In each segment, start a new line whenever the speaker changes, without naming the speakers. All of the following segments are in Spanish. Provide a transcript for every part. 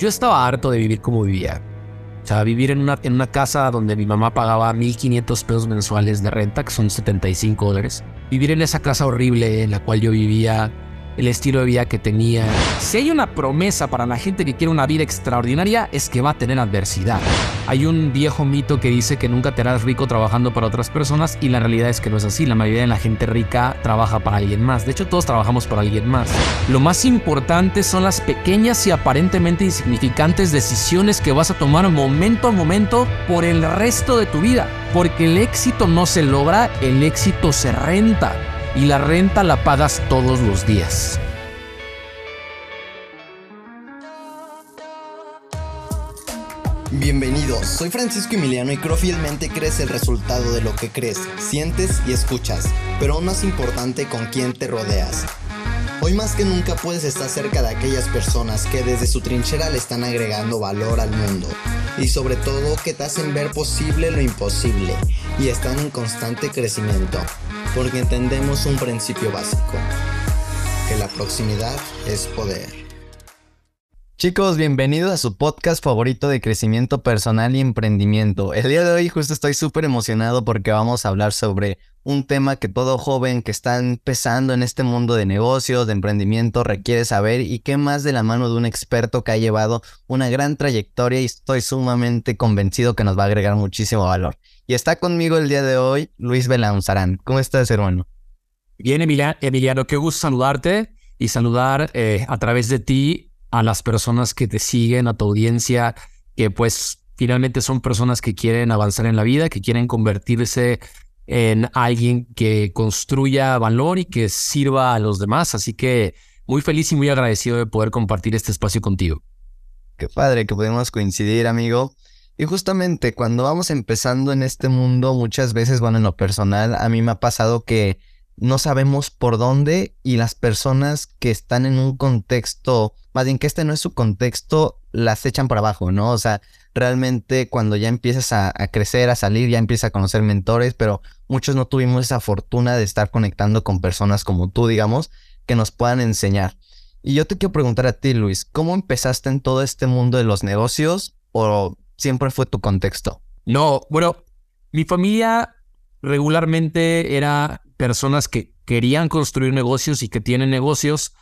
yo estaba harto de vivir como vivía. O sea, vivir en una, en una casa donde mi mamá pagaba 1.500 pesos mensuales de renta, que son 75 dólares. Vivir en esa casa horrible en la cual yo vivía el estilo de vida que tenía. Si hay una promesa para la gente que quiere una vida extraordinaria es que va a tener adversidad. Hay un viejo mito que dice que nunca te harás rico trabajando para otras personas y la realidad es que no es así. La mayoría de la gente rica trabaja para alguien más. De hecho, todos trabajamos para alguien más. Lo más importante son las pequeñas y aparentemente insignificantes decisiones que vas a tomar momento a momento por el resto de tu vida. Porque el éxito no se logra, el éxito se renta y la renta la pagas todos los días.
Bienvenidos, soy Francisco Emiliano y creo fielmente crees el resultado de lo que crees, sientes y escuchas, pero aún más importante con quién te rodeas. Hoy más que nunca puedes estar cerca de aquellas personas que desde su trinchera le están agregando valor al mundo y sobre todo que te hacen ver posible lo imposible y están en constante crecimiento porque entendemos un principio básico, que la proximidad es poder. Chicos, bienvenidos a su podcast favorito de crecimiento personal y emprendimiento. El día de hoy justo estoy súper emocionado porque vamos a hablar sobre un tema que todo joven que está empezando en este mundo de negocios, de emprendimiento, requiere saber y qué más de la mano de un experto que ha llevado una gran trayectoria y estoy sumamente convencido que nos va a agregar muchísimo valor. Y está conmigo el día de hoy Luis Belanzarán. ¿Cómo estás, hermano?
Bien, Emiliano, qué gusto saludarte y saludar eh, a través de ti a las personas que te siguen, a tu audiencia, que pues finalmente son personas que quieren avanzar en la vida, que quieren convertirse en alguien que construya valor y que sirva a los demás. Así que muy feliz y muy agradecido de poder compartir este espacio contigo.
Qué padre que podemos coincidir, amigo. Y justamente cuando vamos empezando en este mundo, muchas veces, bueno, en lo personal, a mí me ha pasado que no sabemos por dónde y las personas que están en un contexto, más bien que este no es su contexto, las echan para abajo, ¿no? O sea, realmente cuando ya empiezas a, crecer, a salir, ya empiezas a conocer mentores, pero muchos no tuvimos esa fortuna de estar conectando con personas como tú, digamos, que nos puedan enseñar. Y yo te quiero preguntar a ti, Luis, ¿cómo empezaste en todo este mundo de los negocios o siempre fue tu contexto?
No, bueno, mi familia regularmente era personas que querían construir negocios y que tienen negocios,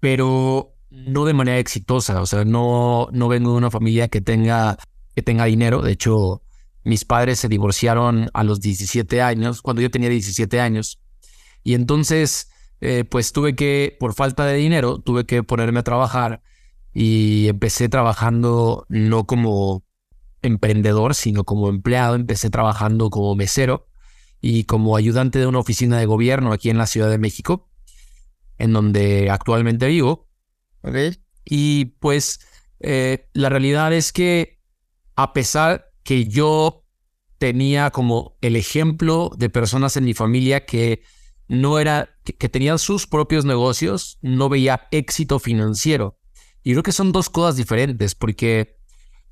pero no de manera exitosa. O sea, no, no vengo de una familia que tenga, que tenga dinero. De hecho, mis padres se divorciaron a los 17 años, cuando yo tenía 17 años. Y entonces, eh, pues tuve que, por falta de dinero, tuve que ponerme a trabajar y empecé trabajando no como emprendedor, sino como empleado. Empecé trabajando como mesero y como ayudante de una oficina de gobierno aquí en la Ciudad de México, en donde actualmente vivo. Y pues eh, la realidad es que a pesar que yo tenía como el ejemplo de personas en mi familia que no era, que tenían sus propios negocios, no veía éxito financiero. Y creo que son dos cosas diferentes, porque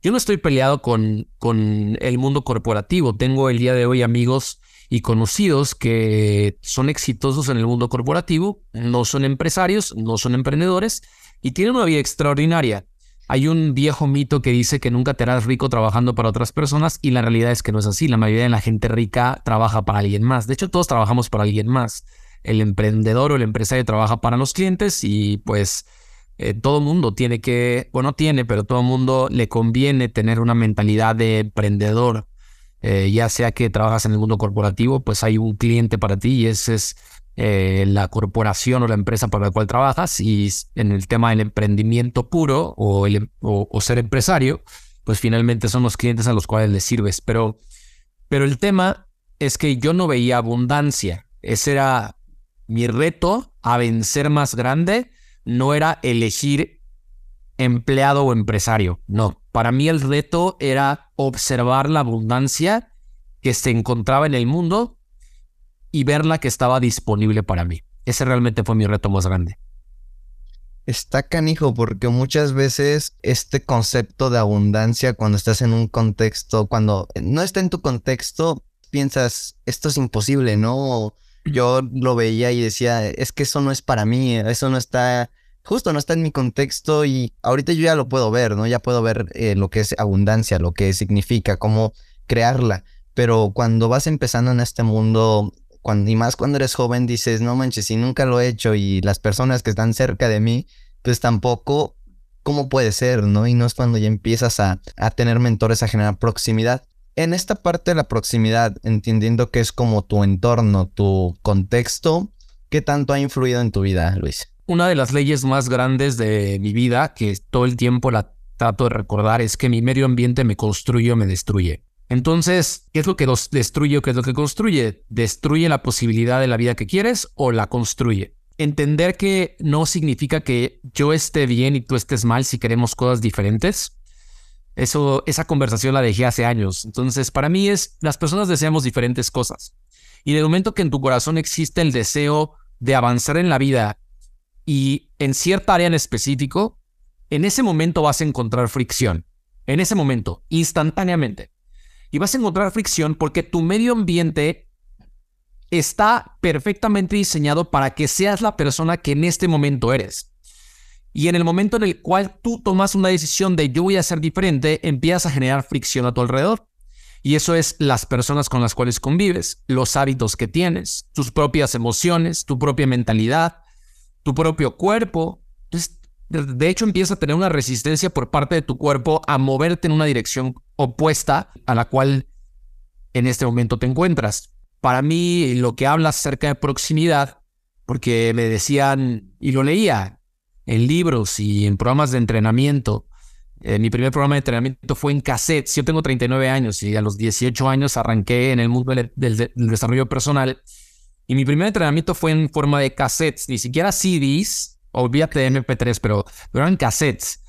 yo no estoy peleado con, con el mundo corporativo. Tengo el día de hoy amigos y conocidos que son exitosos en el mundo corporativo, no son empresarios, no son emprendedores y tienen una vida extraordinaria. Hay un viejo mito que dice que nunca te harás rico trabajando para otras personas y la realidad es que no es así. La mayoría de la gente rica trabaja para alguien más. De hecho, todos trabajamos para alguien más. El emprendedor o el empresario trabaja para los clientes y pues eh, todo mundo tiene que, bueno, tiene, pero todo mundo le conviene tener una mentalidad de emprendedor. Eh, ya sea que trabajas en el mundo corporativo, pues hay un cliente para ti y ese es eh, la corporación o la empresa para la cual trabajas. Y en el tema del emprendimiento puro o, el, em, o, ser empresario, pues finalmente son los clientes a los cuales les sirves. Pero, pero el tema es que yo no veía abundancia. Ese era mi reto a vencer más grande no era elegir empleado o empresario, no. Para mí el reto era observar la abundancia que se encontraba en el mundo y verla que estaba disponible para mí. Ese realmente fue mi reto más grande.
Está canijo porque muchas veces este concepto de abundancia cuando estás en un contexto, cuando no está en tu contexto, piensas, esto es imposible, ¿no? Yo lo veía y decía, es que eso no es para mí, eso no está
justo no está en mi contexto y ahorita yo ya lo puedo ver, ¿no? Ya puedo ver eh, lo que es abundancia, lo que significa, cómo crearla. Pero cuando vas empezando en este mundo, cuando, y más cuando eres joven, dices, no manches, si nunca lo he hecho y las personas que están cerca de mí, pues tampoco, ¿cómo puede ser, no? Y no es cuando ya empiezas a, a tener mentores, a generar proximidad. En esta parte de la proximidad, entendiendo que es como tu entorno, tu contexto, ¿qué tanto ha influido en tu vida, Luis?
Una de las leyes más grandes de mi vida, que todo el tiempo la trato de recordar, es que mi medio ambiente me construye o me destruye. Entonces, ¿qué es lo que destruye o qué es lo que construye? ¿Destruye la posibilidad de la vida que quieres o la construye? Entender que no significa que yo esté bien y tú estés mal si queremos cosas diferentes. Eso, esa conversación la dejé hace años. Entonces, para mí es, las personas deseamos diferentes cosas. Y el momento que en tu corazón existe el deseo de avanzar en la vida y en cierta área en específico, en ese momento vas a encontrar fricción. En ese momento, instantáneamente. Y vas a encontrar fricción porque tu medio ambiente está perfectamente diseñado para que seas la persona que en este momento eres. Y en el momento en el cual tú tomas una decisión de yo voy a ser diferente, empiezas a generar fricción a tu alrededor. Y eso es las personas con las cuales convives, los hábitos que tienes, tus propias emociones, tu propia mentalidad, tu propio cuerpo. Entonces, de hecho, empieza a tener una resistencia por parte de tu cuerpo a moverte en una dirección opuesta a la cual en este momento te encuentras. Para mí, lo que habla acerca de proximidad, porque me decían, y lo leía en libros y en programas de entrenamiento, eh, mi primer programa de entrenamiento fue en cassettes. Yo tengo 39 años y a los 18 años arranqué en el mundo del, desarrollo personal. Y mi primer entrenamiento fue en forma de cassettes, ni siquiera CDs, olvídate de MP3, pero, eran cassettes.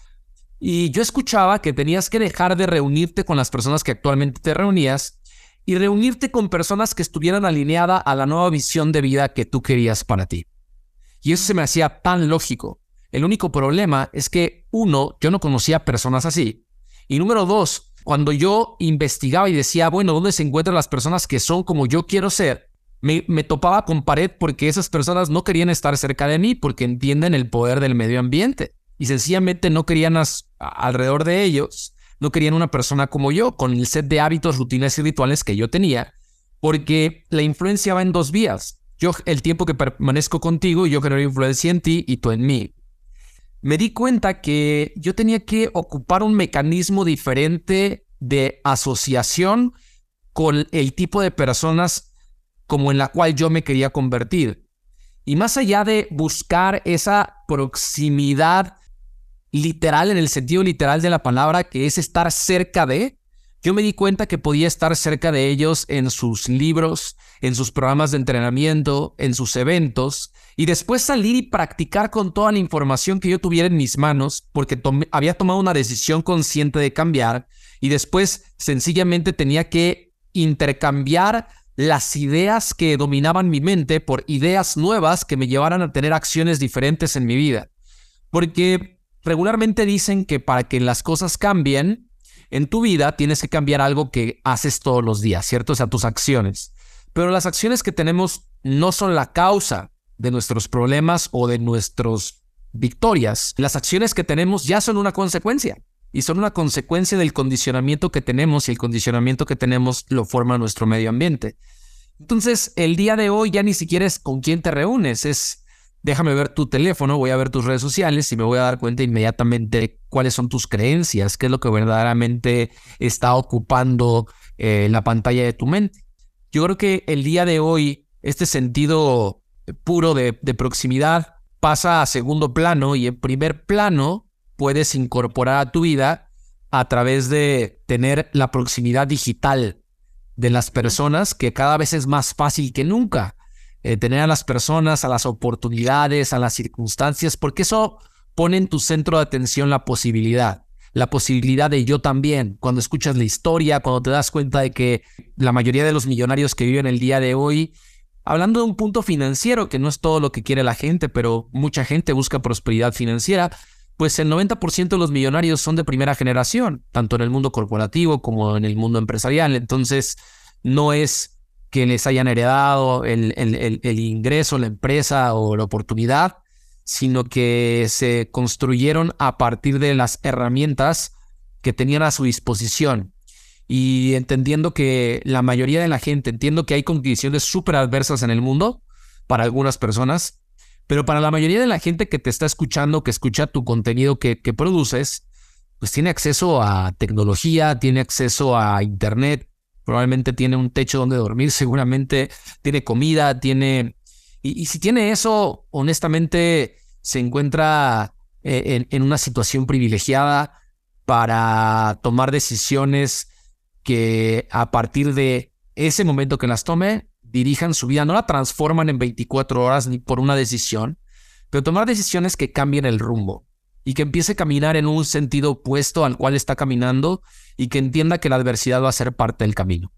Y yo escuchaba que tenías que dejar de reunirte con las personas que actualmente te reunías y reunirte con personas que estuvieran alineadas a la nueva visión de vida que tú querías para ti. Y eso se me hacía tan lógico. El único problema es que, uno, yo no conocía personas así. Y número dos, cuando yo investigaba y decía, bueno, ¿dónde se encuentran las personas que son como yo quiero ser? me, topaba con pared porque esas personas no querían estar cerca de mí porque entienden el poder del medio ambiente y sencillamente no querían alrededor de ellos, no querían una persona como yo con el set de hábitos, rutinas y rituales que yo tenía, porque la influencia va en dos vías. Yo el tiempo que permanezco contigo, yo genero influencia en ti y tú en mí. Me di cuenta que yo tenía que ocupar un mecanismo diferente de asociación con el tipo de personas como en la cual yo me quería convertir. Y más allá de buscar esa proximidad literal, en el sentido literal de la palabra, que es estar cerca de, yo me di cuenta que podía estar cerca de ellos en sus libros, en sus programas de entrenamiento, en sus eventos, y después salir y practicar con toda la información que yo tuviera en mis manos, porque había tomado una decisión consciente de cambiar, y después sencillamente tenía que intercambiar las ideas que dominaban mi mente por ideas nuevas que me llevaran a tener acciones diferentes en mi vida. Porque regularmente dicen que para que las cosas cambien en tu vida tienes que cambiar algo que haces todos los días, ¿cierto? O sea, tus acciones. Pero las acciones que tenemos no son la causa de nuestros problemas o de nuestras victorias. Las acciones que tenemos ya son una consecuencia y son una consecuencia del condicionamiento que tenemos y el condicionamiento que tenemos lo forma nuestro medio ambiente. Entonces, el día de hoy ya ni siquiera es con quién te reúnes, es déjame ver tu teléfono, voy a ver tus redes sociales y me voy a dar cuenta inmediatamente cuáles son tus creencias, qué es lo que verdaderamente está ocupando eh, la pantalla de tu mente. Yo creo que el día de hoy este sentido puro de proximidad pasa a segundo plano y en primer plano puedes incorporar a tu vida a través de tener la proximidad digital de las personas, que cada vez es más fácil que nunca. Eh, tener a las personas, a las oportunidades, a las circunstancias, porque eso pone en tu centro de atención la posibilidad, la posibilidad de yo también. Cuando escuchas la historia, cuando te das cuenta de que la mayoría de los millonarios que viven el día de hoy, hablando de un punto financiero, que no es todo lo que quiere la gente, pero mucha gente busca prosperidad financiera, pues el 90% de los millonarios son de primera generación, tanto en el mundo corporativo como en el mundo empresarial. Entonces, no es que les hayan heredado el, el, ingreso, la empresa o la oportunidad, sino que se construyeron a partir de las herramientas que tenían a su disposición. Y entendiendo que la mayoría de la gente, entiendo que hay condiciones súper adversas en el mundo para algunas personas, pero para la mayoría de la gente que te está escuchando, que escucha tu contenido que, que produces, pues tiene acceso a tecnología, tiene acceso a internet, probablemente tiene un techo donde dormir, seguramente tiene comida, tiene... Y, si tiene eso, honestamente, se encuentra eh, en, una situación privilegiada para tomar decisiones que a partir de ese momento que las tome, dirijan su vida, no la transforman en 24 horas ni por una decisión, pero tomar decisiones que cambien el rumbo y que empiece a caminar en un sentido opuesto al cual está caminando y que entienda que la adversidad va a ser parte del camino.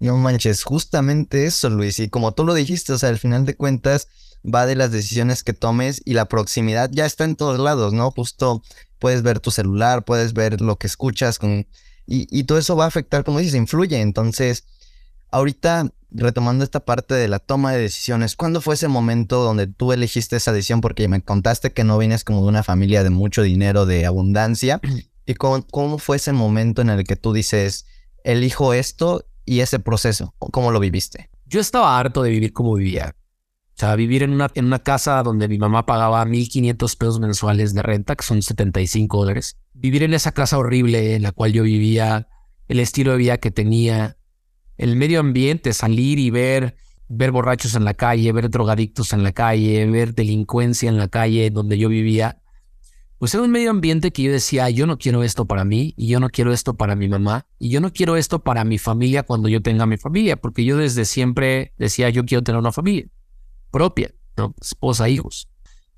No manches, justamente eso, Luis. Y como tú lo dijiste, o sea, al final de cuentas va de las decisiones que tomes y la proximidad ya está en todos lados, ¿no? Justo puedes ver tu celular, puedes ver lo que escuchas. Y, y todo eso va a afectar, como dices, influye. Entonces, ahorita retomando esta parte de la toma de decisiones, ¿cuándo fue ese momento donde tú elegiste esa decisión? Porque me contaste que no vienes como de una familia de mucho dinero, de abundancia. ¿Y cómo, cómo fue ese momento en el que tú dices, elijo esto y ese proceso? ¿Cómo lo viviste?
Yo estaba harto de vivir como vivía. O sea, vivir en una, en una casa donde mi mamá pagaba 1.500 pesos mensuales de renta, que son 75 dólares. Vivir en esa casa horrible en la cual yo vivía, el estilo de vida que tenía, el medio ambiente, salir y ver, ver borrachos en la calle, ver drogadictos en la calle, ver delincuencia en la calle donde yo vivía, pues era un medio ambiente que yo decía, yo no quiero esto para mí, y yo no quiero esto para mi mamá, y yo no quiero esto para mi familia cuando yo tenga mi familia, porque yo desde siempre decía, yo quiero tener una familia propia, ¿no? esposa, hijos.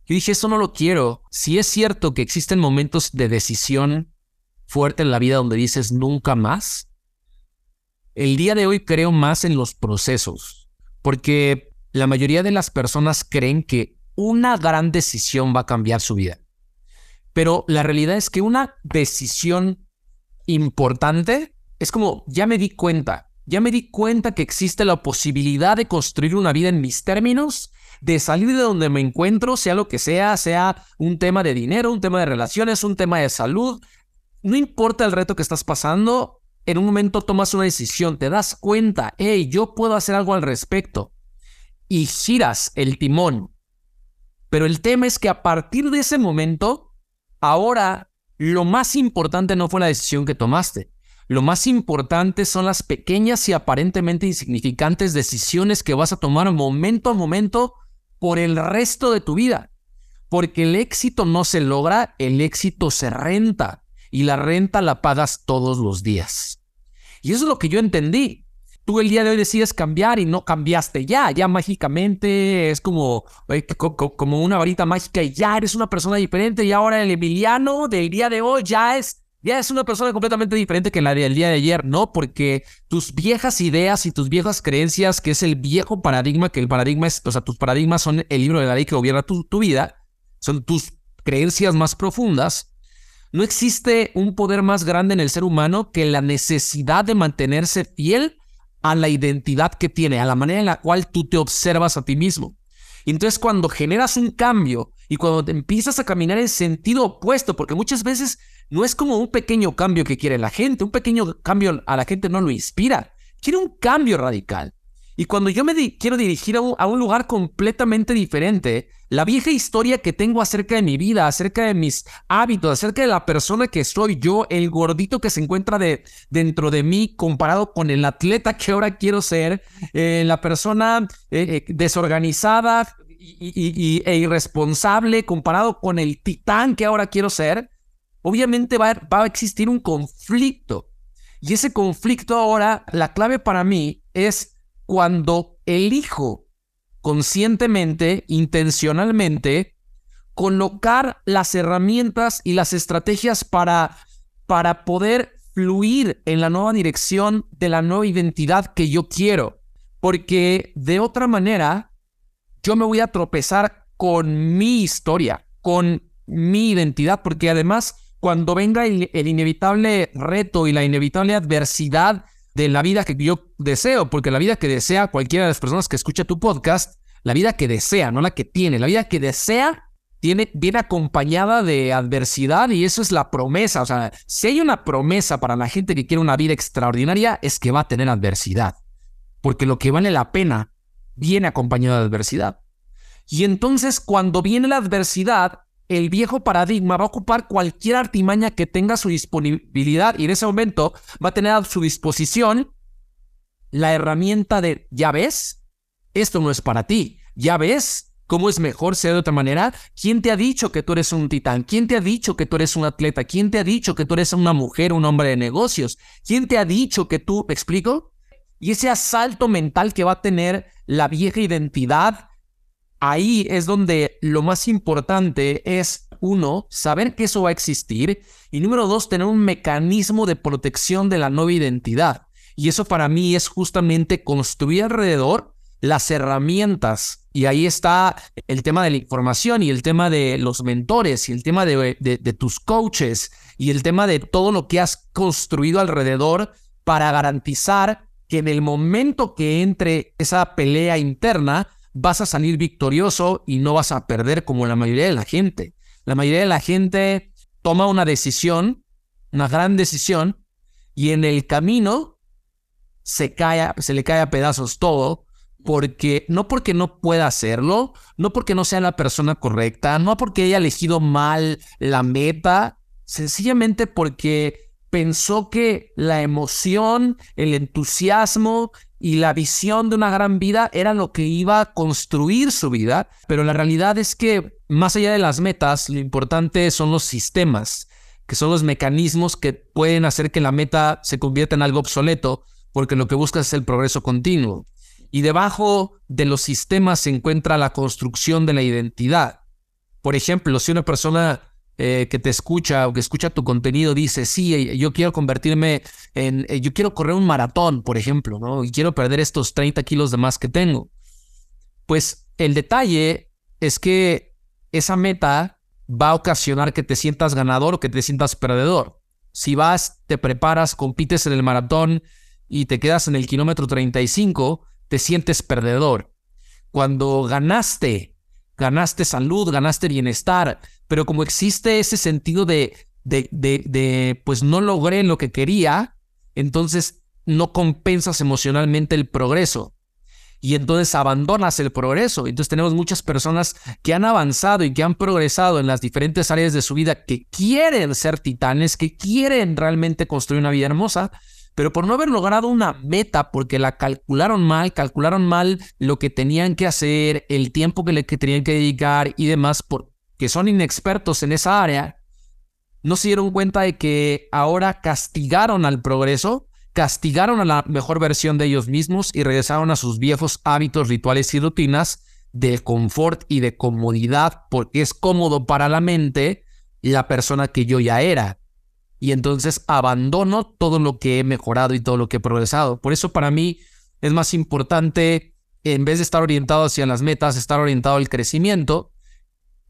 Yo dije, eso no lo quiero. Si es cierto que existen momentos de decisión fuerte en la vida donde dices nunca más, el día de hoy creo más en los procesos, porque la mayoría de las personas creen que una gran decisión va a cambiar su vida. Pero la realidad es que una decisión importante es como, ya me di cuenta, ya me di cuenta que existe la posibilidad de construir una vida en mis términos, de salir de donde me encuentro, sea lo que sea, sea un tema de dinero, un tema de relaciones, un tema de salud. No importa el reto que estás pasando, en un momento tomas una decisión, te das cuenta, hey, yo puedo hacer algo al respecto. Y giras el timón. Pero el tema es que a partir de ese momento, ahora lo más importante no fue la decisión que tomaste. Lo más importante son las pequeñas y aparentemente insignificantes decisiones que vas a tomar momento a momento por el resto de tu vida. Porque el éxito no se logra, el éxito se renta y la renta la pagas todos los días. Y eso es lo que yo entendí. Tú el día de hoy decides cambiar y no cambiaste ya, ya mágicamente es como, como una varita mágica y ya eres una persona diferente y ahora el Emiliano del día de hoy ya es, ya es una persona completamente diferente que la del día de ayer, ¿no? Porque tus viejas ideas y tus viejas creencias, que es el viejo paradigma, que el paradigma es, o sea, tus paradigmas son el libro de la ley que gobierna tu, tu vida, son tus creencias más profundas, no existe un poder más grande en el ser humano que la necesidad de mantenerse fiel a la identidad que tiene, a la manera en la cual tú te observas a ti mismo. entonces cuando generas un cambio y cuando te empiezas a caminar en sentido opuesto, porque muchas veces no es como un pequeño cambio que quiere la gente, un pequeño cambio a la gente no lo inspira, quiere un cambio radical. Y cuando yo me quiero dirigir a un, lugar completamente diferente, la vieja historia que tengo acerca de mi vida, acerca de mis hábitos, acerca de la persona que soy yo, el gordito que se encuentra de, dentro de mí comparado con el atleta que ahora quiero ser, eh, la persona eh, eh, desorganizada y, e irresponsable comparado con el titán que ahora quiero ser, obviamente va a existir un conflicto. Y ese conflicto ahora, la clave para mí es cuando elijo conscientemente, intencionalmente, colocar las herramientas y las estrategias para, para poder fluir en la nueva dirección de la nueva identidad que yo quiero. Porque de otra manera, yo me voy a tropezar con mi historia, con mi identidad, porque además cuando venga el, el inevitable reto y la inevitable adversidad de la vida que yo deseo, porque la vida que desea cualquiera de las personas que escucha tu podcast, la vida que desea, no la que tiene, la vida que desea, tiene, viene acompañada de adversidad y eso es la promesa. O sea, si hay una promesa para la gente que quiere una vida extraordinaria, es que va a tener adversidad. Porque lo que vale la pena viene acompañado de adversidad. Y entonces cuando viene la adversidad, el viejo paradigma va a ocupar cualquier artimaña que tenga su disponibilidad y en ese momento va a tener a su disposición la herramienta de, ya ves, esto no es para ti, ya ves cómo es mejor ser de otra manera. ¿Quién te ha dicho que tú eres un titán? ¿Quién te ha dicho que tú eres un atleta? ¿Quién te ha dicho que tú eres una mujer, un hombre de negocios? ¿Quién te ha dicho que tú, ¿me explico? Y ese asalto mental que va a tener la vieja identidad ahí es donde lo más importante es, uno, saber que eso va a existir y número dos, tener un mecanismo de protección de la nueva identidad. Y eso para mí es justamente construir alrededor las herramientas. Y ahí está el tema de la información y el tema de los mentores y el tema de, tus coaches y el tema de todo lo que has construido alrededor para garantizar que en el momento que entre esa pelea interna, vas a salir victorioso y no vas a perder como la mayoría de la gente. La mayoría de la gente toma una decisión, una gran decisión, y en el camino se, cae, se le cae a pedazos todo, porque no porque no pueda hacerlo, no porque no sea la persona correcta, no porque haya elegido mal la meta, sencillamente porque pensó que la emoción, el entusiasmo y la visión de una gran vida era lo que iba a construir su vida, pero la realidad es que más allá de las metas, lo importante son los sistemas, que son los mecanismos que pueden hacer que la meta se convierta en algo obsoleto, porque lo que busca es el progreso continuo. Y debajo de los sistemas se encuentra la construcción de la identidad. Por ejemplo, si una persona eh, que te escucha o que escucha tu contenido dice, sí, eh, yo quiero convertirme en, eh, yo quiero correr un maratón, por ejemplo, ¿no? Y quiero perder estos 30 kilos de más que tengo. Pues el detalle es que esa meta va a ocasionar que te sientas ganador o que te sientas perdedor. Si vas, te preparas, compites en el maratón y te quedas en el kilómetro 35, te sientes perdedor. Cuando ganaste, ganaste salud, ganaste bienestar, pero como existe ese sentido de, de, de, pues no logré lo que quería, entonces no compensas emocionalmente el progreso. Y entonces abandonas el progreso. Entonces tenemos muchas personas que han avanzado y que han progresado en las diferentes áreas de su vida, que quieren ser titanes, que quieren realmente construir una vida hermosa, pero por no haber logrado una meta, porque la calcularon mal, calcularon mal lo que tenían que hacer, el tiempo que, le, que tenían que dedicar y demás, por, que son inexpertos en esa área, no se dieron cuenta de que ahora castigaron al progreso, castigaron a la mejor versión de ellos mismos y regresaron a sus viejos hábitos, rituales y rutinas de confort y de comodidad, porque es cómodo para la mente la persona que yo ya era. Y entonces abandono todo lo que he mejorado y todo lo que he progresado. Por eso para mí es más importante, en vez de estar orientado hacia las metas, estar orientado al crecimiento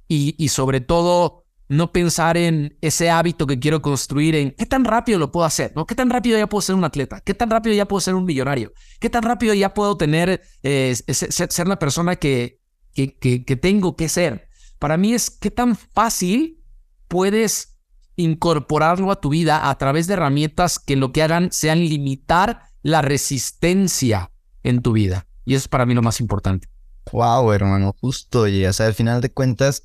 y, sobre todo no pensar en ese hábito que quiero construir, en qué tan rápido lo puedo hacer, ¿no? ¿Qué tan rápido ya puedo ser un atleta? ¿Qué tan rápido ya puedo ser un millonario? ¿Qué tan rápido ya puedo tener, eh, ser, la persona que, que, que, tengo que ser? Para mí es qué tan fácil puedes incorporarlo a tu vida a través de herramientas que lo que hagan sean limitar la resistencia en tu vida. Y eso es para mí lo más importante.
Wow, hermano, justo. Y o sea, al final de cuentas,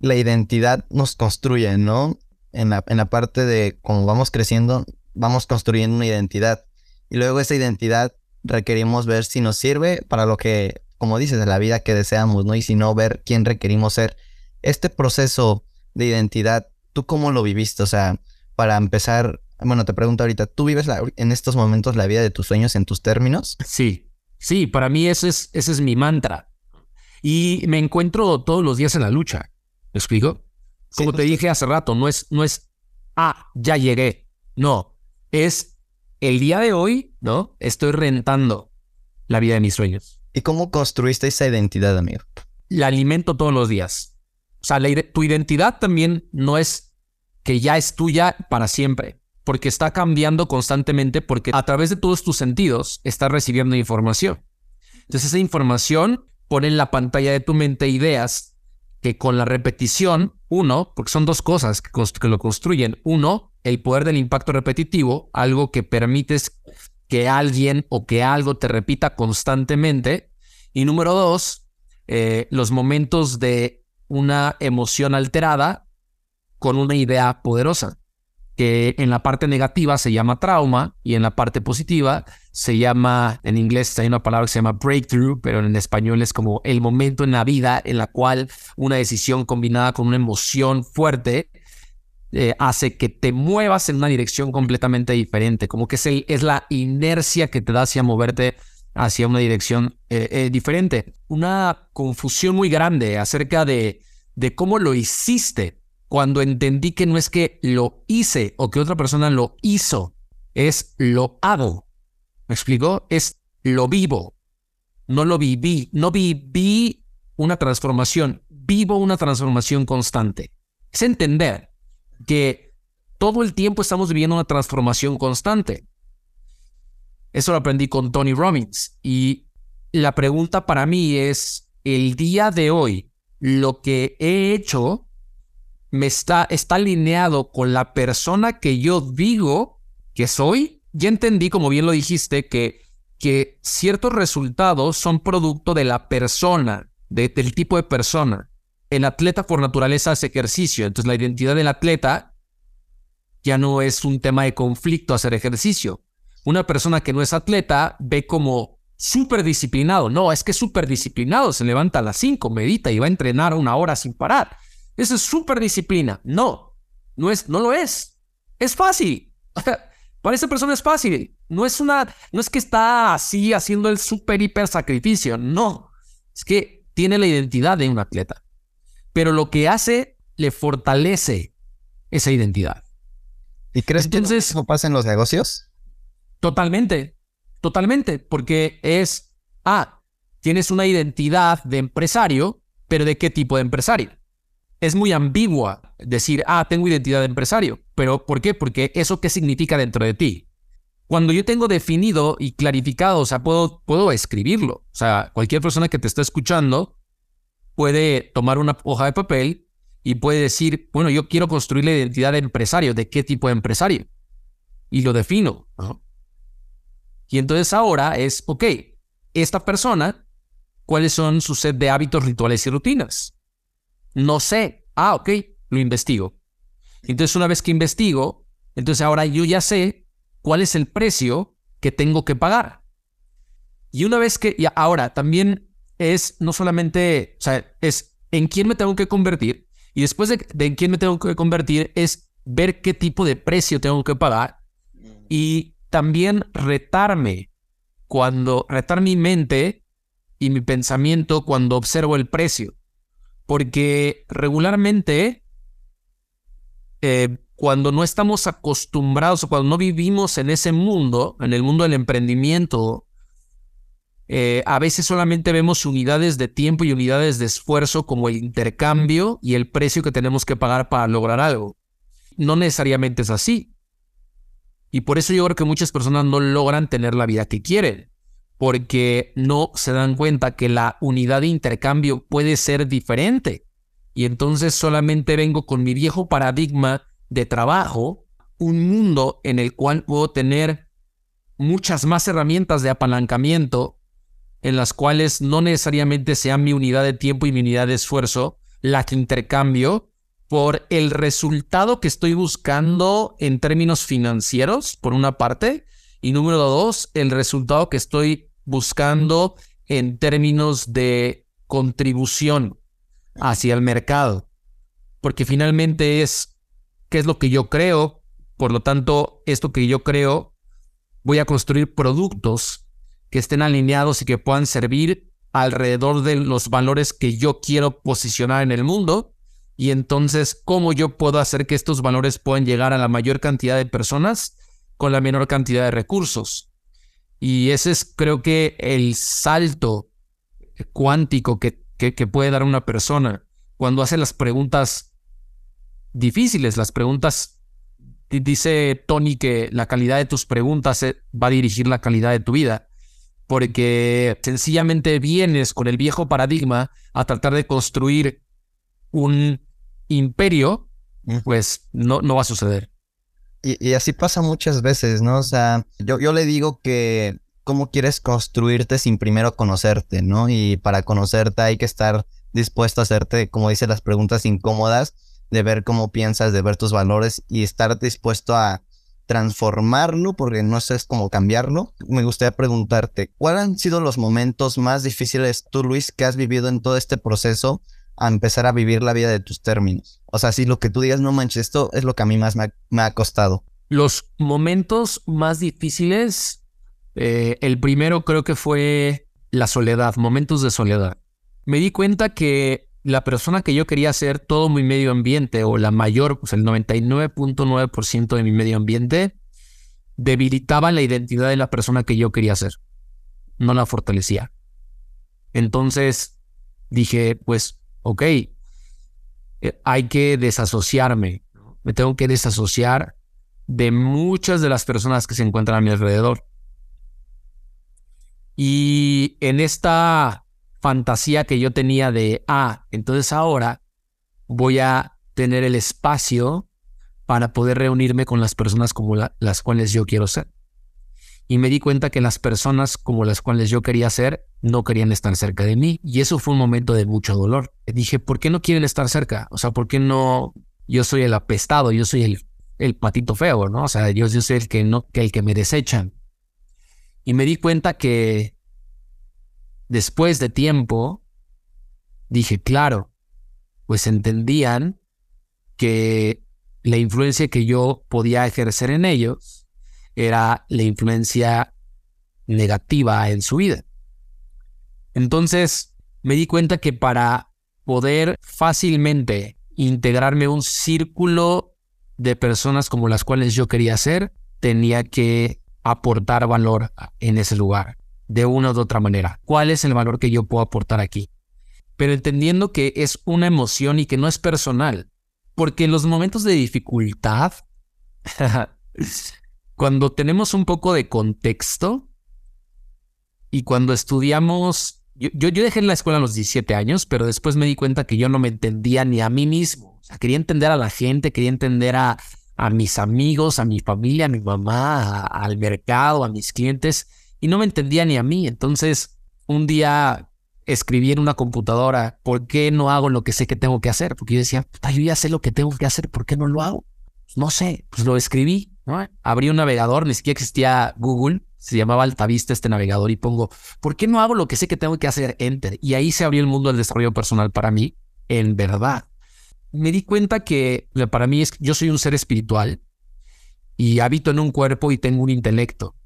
la identidad nos construye, ¿no? En la, en la parte de cómo vamos creciendo, vamos construyendo una identidad. Y luego esa identidad requerimos ver si nos sirve para lo que, como dices, la vida que deseamos, ¿no? Y si no, ver quién requerimos ser. Este proceso de identidad, ¿tú cómo lo viviste? O sea, para empezar, bueno, te pregunto ahorita, ¿tú vives en estos momentos la vida de tus sueños en tus términos?
Sí, sí, para mí ese es, ese es mi mantra. Y me encuentro todos los días en la lucha. ¿Me explico? Como te dije hace rato, no es, no es, ah, ya llegué. No, es el día de hoy, ¿no? Estoy rentando la vida de mis sueños.
¿Y cómo construiste esa identidad, amigo?
La alimento todos los días. O sea, tu identidad también no es que ya es tuya para siempre, porque está cambiando constantemente, porque a través de todos tus sentidos estás recibiendo información. Entonces esa información pone en la pantalla de tu mente ideas que con la repetición, uno, porque son dos cosas que, lo construyen. Uno, el poder del impacto repetitivo, algo que permites que alguien o que algo te repita constantemente. Y número dos, eh, los momentos de una emoción alterada con una idea poderosa, que en la parte negativa se llama trauma y en la parte positiva se llama, en inglés hay una palabra que se llama breakthrough, pero en español es como el momento en la vida en la cual una decisión combinada con una emoción fuerte eh, hace que te muevas en una dirección completamente diferente, como que es, es la inercia que te da hacia moverte hacia una dirección eh, eh, diferente. Una confusión muy grande acerca de, de cómo lo hiciste cuando entendí que no es que lo hice o que otra persona lo hizo, es lo hago. ¿Me explico? Es lo vivo. No lo viví. No viví una transformación. Vivo una transformación constante. Es entender que todo el tiempo estamos viviendo una transformación constante. Eso lo aprendí con Tony Robbins. Y la pregunta para mí es, el día de hoy, lo que he hecho me está, está alineado con la persona que yo digo que soy. Ya entendí, como bien lo dijiste, que, que ciertos resultados son producto de la persona, del tipo de persona el atleta por naturaleza hace ejercicio, entonces la identidad del atleta ya no es un tema de conflicto hacer ejercicio. Una persona que no es atleta ve como súper disciplinado. No, es que súper disciplinado. Se levanta a las 5, medita y va a entrenar una hora sin parar. Eso es súper disciplina. No, no, es, no lo es. Es fácil. Para esa persona es fácil. No es una, no es que está así haciendo el súper hiper sacrificio. No, es que tiene la identidad de un atleta pero lo que hace le fortalece esa identidad.
¿Y crees Entonces, que eso pasa en los negocios?
Totalmente, totalmente, porque es, ah, tienes una identidad de empresario, pero ¿de qué tipo de empresario? Es muy ambigua decir, ah, tengo identidad de empresario, pero ¿por qué? Porque eso qué significa dentro de ti. Cuando yo tengo definido y clarificado, o sea, puedo, puedo escribirlo. O sea, cualquier persona que te está escuchando puede tomar una hoja de papel y puede decir, bueno, yo quiero construir la identidad de empresario, ¿de qué tipo de empresario? Y lo defino. Y entonces ahora es, ok, esta persona, ¿cuáles son su set de hábitos, rituales y rutinas? No sé. Ah, ok, lo investigo. Entonces una vez que investigo, entonces ahora yo ya sé cuál es el precio que tengo que pagar. Y una vez que, ahora también es no solamente, o sea, es en quién me tengo que convertir y después de, en quién me tengo que convertir es ver qué tipo de precio tengo que pagar y también retarme cuando retar mi mente y mi pensamiento cuando observo el precio. Porque regularmente, eh, cuando no estamos acostumbrados o cuando no vivimos en ese mundo, en el mundo del emprendimiento, eh, a veces solamente vemos unidades de tiempo y unidades de esfuerzo como el intercambio y el precio que tenemos que pagar para lograr algo. No necesariamente es así. Y por eso yo creo que muchas personas no logran tener la vida que quieren, porque no se dan cuenta que la unidad de intercambio puede ser diferente. Y entonces solamente vengo con mi viejo paradigma de trabajo, un mundo en el cual puedo tener muchas más herramientas de apalancamiento en las cuales no necesariamente sea mi unidad de tiempo y mi unidad de esfuerzo la que intercambio por el resultado que estoy buscando en términos financieros, por una parte, y número dos, el resultado que estoy buscando en términos de contribución hacia el mercado. Porque finalmente es qué es lo que yo creo, por lo tanto, esto que yo creo, voy a construir productos que estén alineados y que puedan servir alrededor de los valores que yo quiero posicionar en el mundo. Y entonces, ¿cómo yo puedo hacer que estos valores puedan llegar a la mayor cantidad de personas con la menor cantidad de recursos? Y ese es, creo que, el salto cuántico que, que, que puede dar una persona cuando hace las preguntas difíciles, las preguntas dice Tony que la calidad de tus preguntas eh, va a dirigir la calidad de tu vida porque sencillamente vienes con el viejo paradigma a tratar de construir un imperio, pues no, no va a suceder.
Y, así pasa muchas veces, ¿no? O sea, yo, yo le digo que cómo quieres construirte sin primero conocerte, ¿no? Y para conocerte hay que estar dispuesto a hacerte, como dice, las preguntas incómodas, de ver cómo piensas, de ver tus valores y estar dispuesto a transformarlo, porque no sé cómo cambiarlo. Me gustaría preguntarte, ¿cuáles han sido los momentos más difíciles tú, Luis, que has vivido en todo este proceso a empezar a vivir la vida de tus términos? O sea, si lo que tú digas, no manches, esto es lo que a mí más me ha, costado.
Los momentos más difíciles, eh, el primero creo que fue la soledad, momentos de soledad. Me di cuenta que la persona que yo quería ser, todo mi medio ambiente, o la mayor, pues el 99.9% de mi medio ambiente, debilitaba la identidad de la persona que yo quería ser. No la fortalecía. Entonces dije, pues, ok, eh, hay que desasociarme. Me tengo que desasociar de muchas de las personas que se encuentran a mi alrededor. Y en esta fantasía que yo tenía de, ah, entonces ahora voy a tener el espacio para poder reunirme con las personas como las cuales yo quiero ser. Y me di cuenta que las personas como las cuales yo quería ser no querían estar cerca de mí. Y eso fue un momento de mucho dolor. Dije, ¿por qué no quieren estar cerca? O sea, ¿por qué no? Yo soy el apestado, yo soy el, el patito feo, ¿no? O sea, yo, yo soy el que, no, que el que me desechan. Y me di cuenta que después de tiempo, dije, claro, pues entendían que la influencia que yo podía ejercer en ellos era la influencia negativa en su vida. Entonces me di cuenta que para poder fácilmente integrarme a un círculo de personas como las cuales yo quería ser, tenía que aportar valor en ese lugar de una u otra manera. ¿Cuál es el valor que yo puedo aportar aquí? Pero entendiendo que es una emoción y que no es personal. Porque en los momentos de dificultad, cuando tenemos un poco de contexto y cuando estudiamos, yo, yo, dejé en la escuela a los 17 años, pero después me di cuenta que yo no me entendía ni a mí mismo. O sea, quería entender a la gente, quería entender a, mis amigos, a mi familia, a mi mamá, al mercado, a mis clientes y no me entendía ni a mí. Entonces, un día escribí en una computadora, ¿por qué no hago lo que sé que tengo que hacer? Porque yo decía, yo ya sé lo que tengo que hacer, ¿por qué no lo hago? No sé, pues lo escribí, Abrí un navegador, ni siquiera existía Google, se llamaba Altavista este navegador y pongo, ¿por qué no hago lo que sé que tengo que hacer? Enter. Y ahí se abrió el mundo del desarrollo personal para mí, en verdad. Me di cuenta que para mí es, yo soy un ser espiritual y habito en un cuerpo y tengo un intelecto.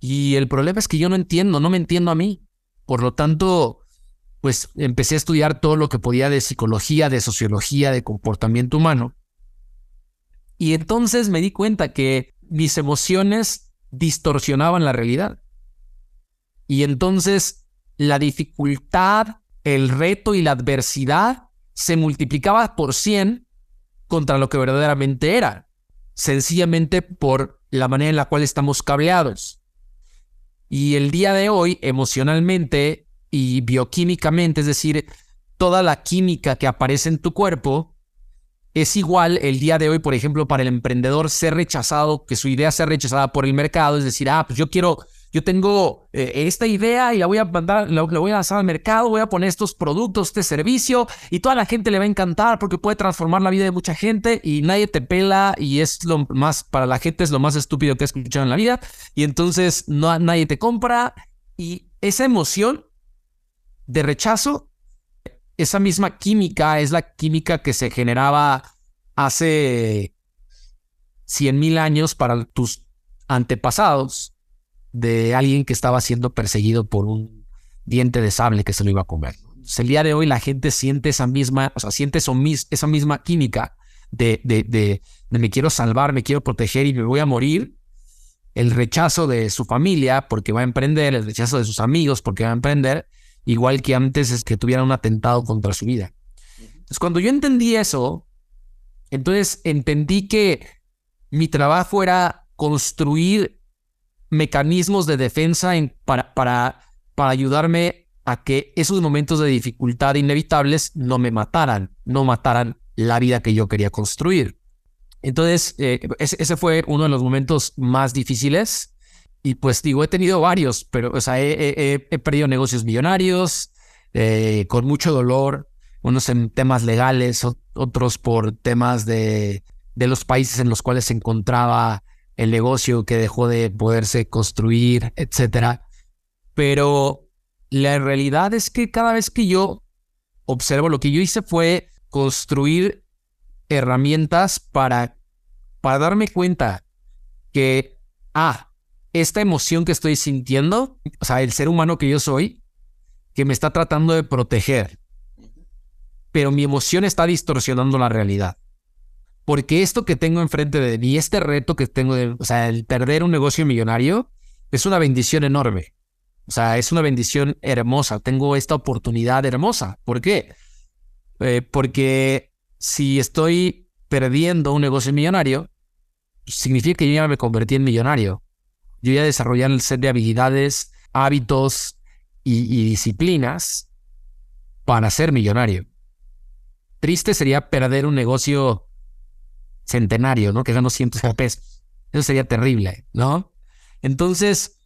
Y el problema es que yo no entiendo, no me entiendo a mí. Por lo tanto, pues empecé a estudiar todo lo que podía de psicología, de sociología, de comportamiento humano. Y entonces me di cuenta que mis emociones distorsionaban la realidad. Y entonces la dificultad, el reto y la adversidad se multiplicaba por 100 contra lo que verdaderamente era, sencillamente por la manera en la cual estamos cableados. Y el día de hoy, emocionalmente y bioquímicamente, es decir, toda la química que aparece en tu cuerpo, es igual el día de hoy, por ejemplo, para el emprendedor ser rechazado, que su idea sea rechazada por el mercado, es decir, ah, pues yo quiero yo tengo eh, esta idea y la voy a mandar, la, voy a lanzar al mercado, voy a poner estos productos, este servicio y toda la gente le va a encantar porque puede transformar la vida de mucha gente y nadie te pela y es lo más, para la gente es lo más estúpido que he escuchado en la vida. Y entonces no, nadie te compra y esa emoción de rechazo, esa misma química es la química que se generaba hace 100 mil años para tus antepasados de alguien que estaba siendo perseguido por un diente de sable que se lo iba a comer. el día de hoy la gente siente esa misma, o sea, siente esa misma química de, de, de, me quiero salvar, me quiero proteger y me voy a morir. El rechazo de su familia porque va a emprender, el rechazo de sus amigos porque va a emprender, igual que antes es que tuviera un atentado contra su vida. Entonces, cuando yo entendí eso, entonces entendí que mi trabajo era construir mecanismos de defensa para, para, para ayudarme a que esos momentos de dificultad inevitables no me mataran, no mataran la vida que yo quería construir. Entonces, eh, ese, fue uno de los momentos más difíciles. Y pues digo, he tenido varios, pero o sea, he, perdido negocios millonarios eh, con mucho dolor, unos en temas legales, otros por temas de, de los países en los cuales se encontraba el negocio que dejó de poderse construir, etcétera. Pero la realidad es que cada vez que yo observo, lo que yo hice fue construir herramientas para, para darme cuenta que, ah, esta emoción que estoy sintiendo, o sea, el ser humano que yo soy, que me está tratando de proteger, pero mi emoción está distorsionando la realidad. Porque esto que tengo enfrente de mí, este reto que tengo o sea, el perder un negocio millonario, es una bendición enorme. O sea, es una bendición hermosa. Tengo esta oportunidad hermosa. ¿Por qué? Eh, porque si estoy perdiendo un negocio millonario, significa que yo ya me convertí en millonario. Yo ya desarrollé el set de habilidades, hábitos y, y disciplinas para ser millonario. Triste sería perder un negocio centenario, ¿no? Que gano cientos de pesos. Eso sería terrible, ¿no? Entonces,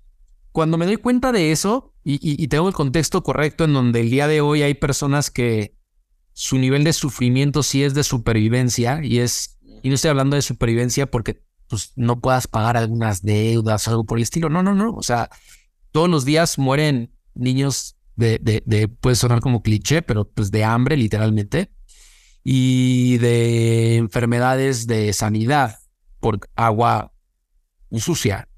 cuando me doy cuenta de eso y, tengo el contexto correcto en donde el día de hoy hay personas que su nivel de sufrimiento sí es de supervivencia y es, y no estoy hablando de supervivencia porque pues, no puedas pagar algunas deudas o algo por el estilo. No, no, no. O sea, todos los días mueren niños de, de, de puede sonar como cliché, pero pues de hambre literalmente y de enfermedades de sanidad por agua sucia.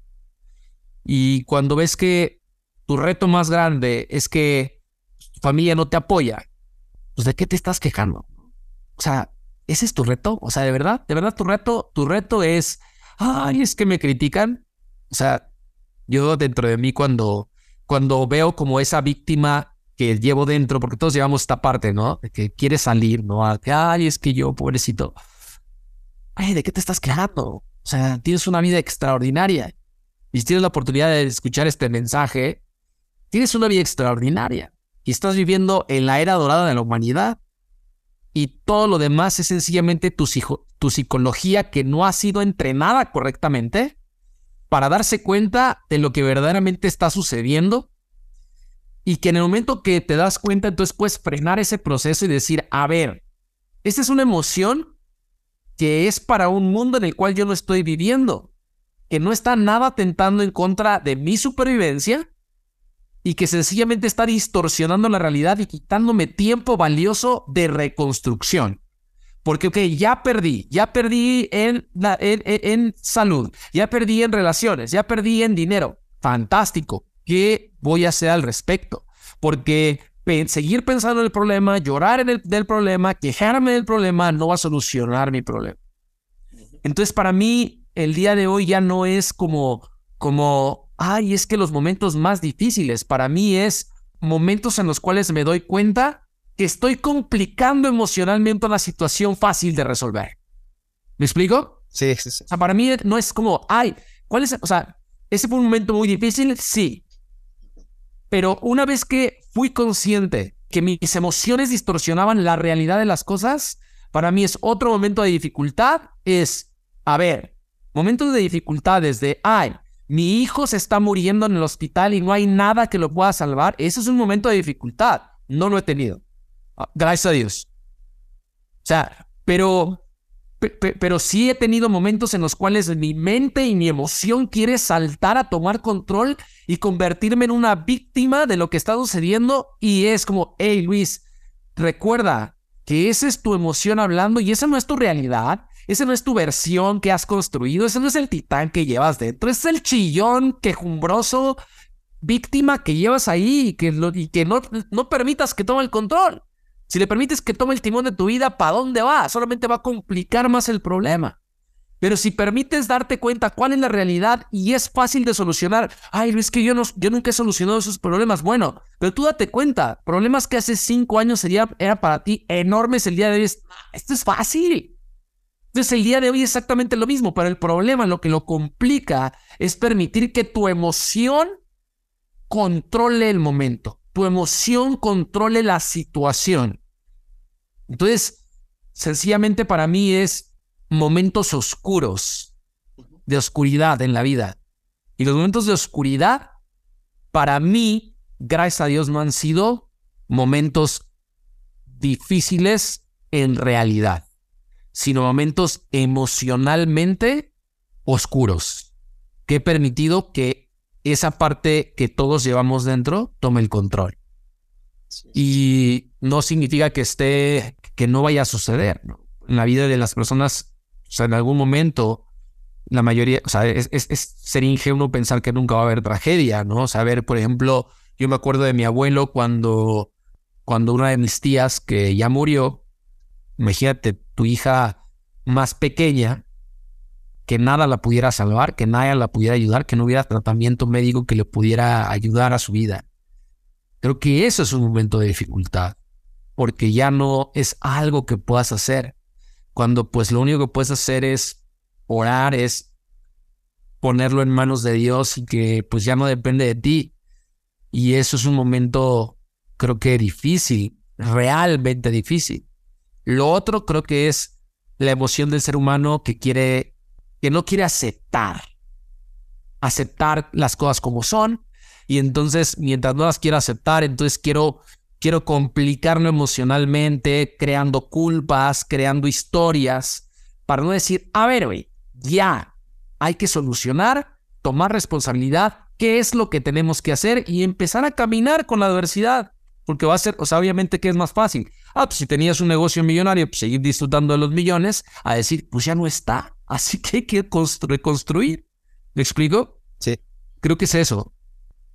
Y cuando ves que tu reto más grande es que tu familia no te apoya, pues ¿de qué te estás quejando? O sea, ¿ese es tu reto? O sea, ¿de verdad? ¿De verdad tu reto? Tu reto es, ay, es que me critican. O sea, yo dentro de mí cuando, cuando veo como esa víctima que llevo dentro, porque todos llevamos esta parte, ¿no? De que quieres salir, ¿no? ay, es que yo, pobrecito. Ay, ¿de qué te estás quejando? O sea, tienes una vida extraordinaria. Y si tienes la oportunidad de escuchar este mensaje, tienes una vida extraordinaria. Y estás viviendo en la era dorada de la humanidad. Y todo lo demás es sencillamente tu, tu psicología que no ha sido entrenada correctamente para darse cuenta de lo que verdaderamente está sucediendo y que en el momento que te das cuenta, entonces puedes frenar ese proceso y decir, a ver, esta es una emoción que es para un mundo en el cual yo no estoy viviendo, que no está nada tentando en contra de mi supervivencia y que sencillamente está distorsionando la realidad y quitándome tiempo valioso de reconstrucción. Porque, ok, ya perdí, ya perdí en, en, en salud, ya perdí en relaciones, ya perdí en dinero. Fantástico. ¿Qué voy a hacer al respecto? Porque seguir pensando en el problema, llorar en el del problema, quejarme del problema, no va a solucionar mi problema. Entonces, para mí, el día de hoy ya no es como, como, ay, es que los momentos más difíciles, para mí es momentos en los cuales me doy cuenta que estoy complicando emocionalmente una situación fácil de resolver. ¿Me explico?
Sí, sí, sí.
O sea, para mí no es como, ay, ¿cuál es? O sea, ese fue un momento muy difícil, sí. Pero una vez que fui consciente que mis emociones distorsionaban la realidad de las cosas, para mí es otro momento de dificultad, es, a ver, momentos de dificultades de, ay, mi hijo se está muriendo en el hospital y no hay nada que lo pueda salvar, eso es un momento de dificultad. No lo he tenido. Ah, gracias a Dios. O sea, pero pero sí he tenido momentos en los cuales mi mente y mi emoción quiere saltar a tomar control y convertirme en una víctima de lo que está sucediendo y es como, hey Luis, recuerda que esa es tu emoción hablando y esa no es tu realidad, esa no es tu versión que has construido, ese no es el titán que llevas dentro, es el chillón quejumbroso víctima que llevas ahí y que, no permitas que tome el control. Si le permites que tome el timón de tu vida, ¿para dónde va? Solamente va a complicar más el problema. Pero si permites darte cuenta cuál es la realidad y es fácil de solucionar, ay, Luis, que yo, no, yo nunca he solucionado esos problemas. Bueno, pero tú date cuenta, problemas que hace cinco años sería, era para ti enormes, el día de hoy es, esto es fácil. Entonces el día de hoy es exactamente lo mismo, pero el problema, lo que lo complica, es permitir que tu emoción controle el momento tu emoción controle la situación. Entonces, sencillamente para mí es momentos oscuros, de oscuridad en la vida. Y los momentos de oscuridad, para mí, gracias a Dios, no han sido momentos difíciles en realidad, sino momentos emocionalmente oscuros, que he permitido que esa parte que todos llevamos dentro tome el control. Y no significa que esté, que no vaya a suceder. En la vida de las personas, o sea, en algún momento, la mayoría, o sea, es, es, ser ingenuo pensar que nunca va a haber tragedia, ¿no? O ver, por ejemplo, yo me acuerdo de mi abuelo cuando, cuando una de mis tías que ya murió, imagínate, tu hija más pequeña, que nada la pudiera salvar, que nadie la pudiera ayudar, que no hubiera tratamiento médico que le pudiera ayudar a su vida. Creo que eso es un momento de dificultad, porque ya no es algo que puedas hacer. Cuando pues lo único que puedes hacer es orar, es ponerlo en manos de Dios y que pues ya no depende de ti. Y eso es un momento, creo que difícil, realmente difícil. Lo otro creo que es la emoción del ser humano que quiere que no quiere aceptar, aceptar las cosas como son. Y entonces, mientras no las quiero aceptar, entonces quiero, quiero complicarlo emocionalmente, creando culpas, creando historias, para no decir, a ver, güey, ya, hay que solucionar, tomar responsabilidad, qué es lo que tenemos que hacer y empezar a caminar con la adversidad. Porque va a ser, o sea, obviamente que es más fácil. Ah, pues si tenías un negocio millonario, pues seguir disfrutando de los millones, a decir, pues ya no está. Así que hay que reconstruir. ¿Me explico?
Sí.
Creo que es eso.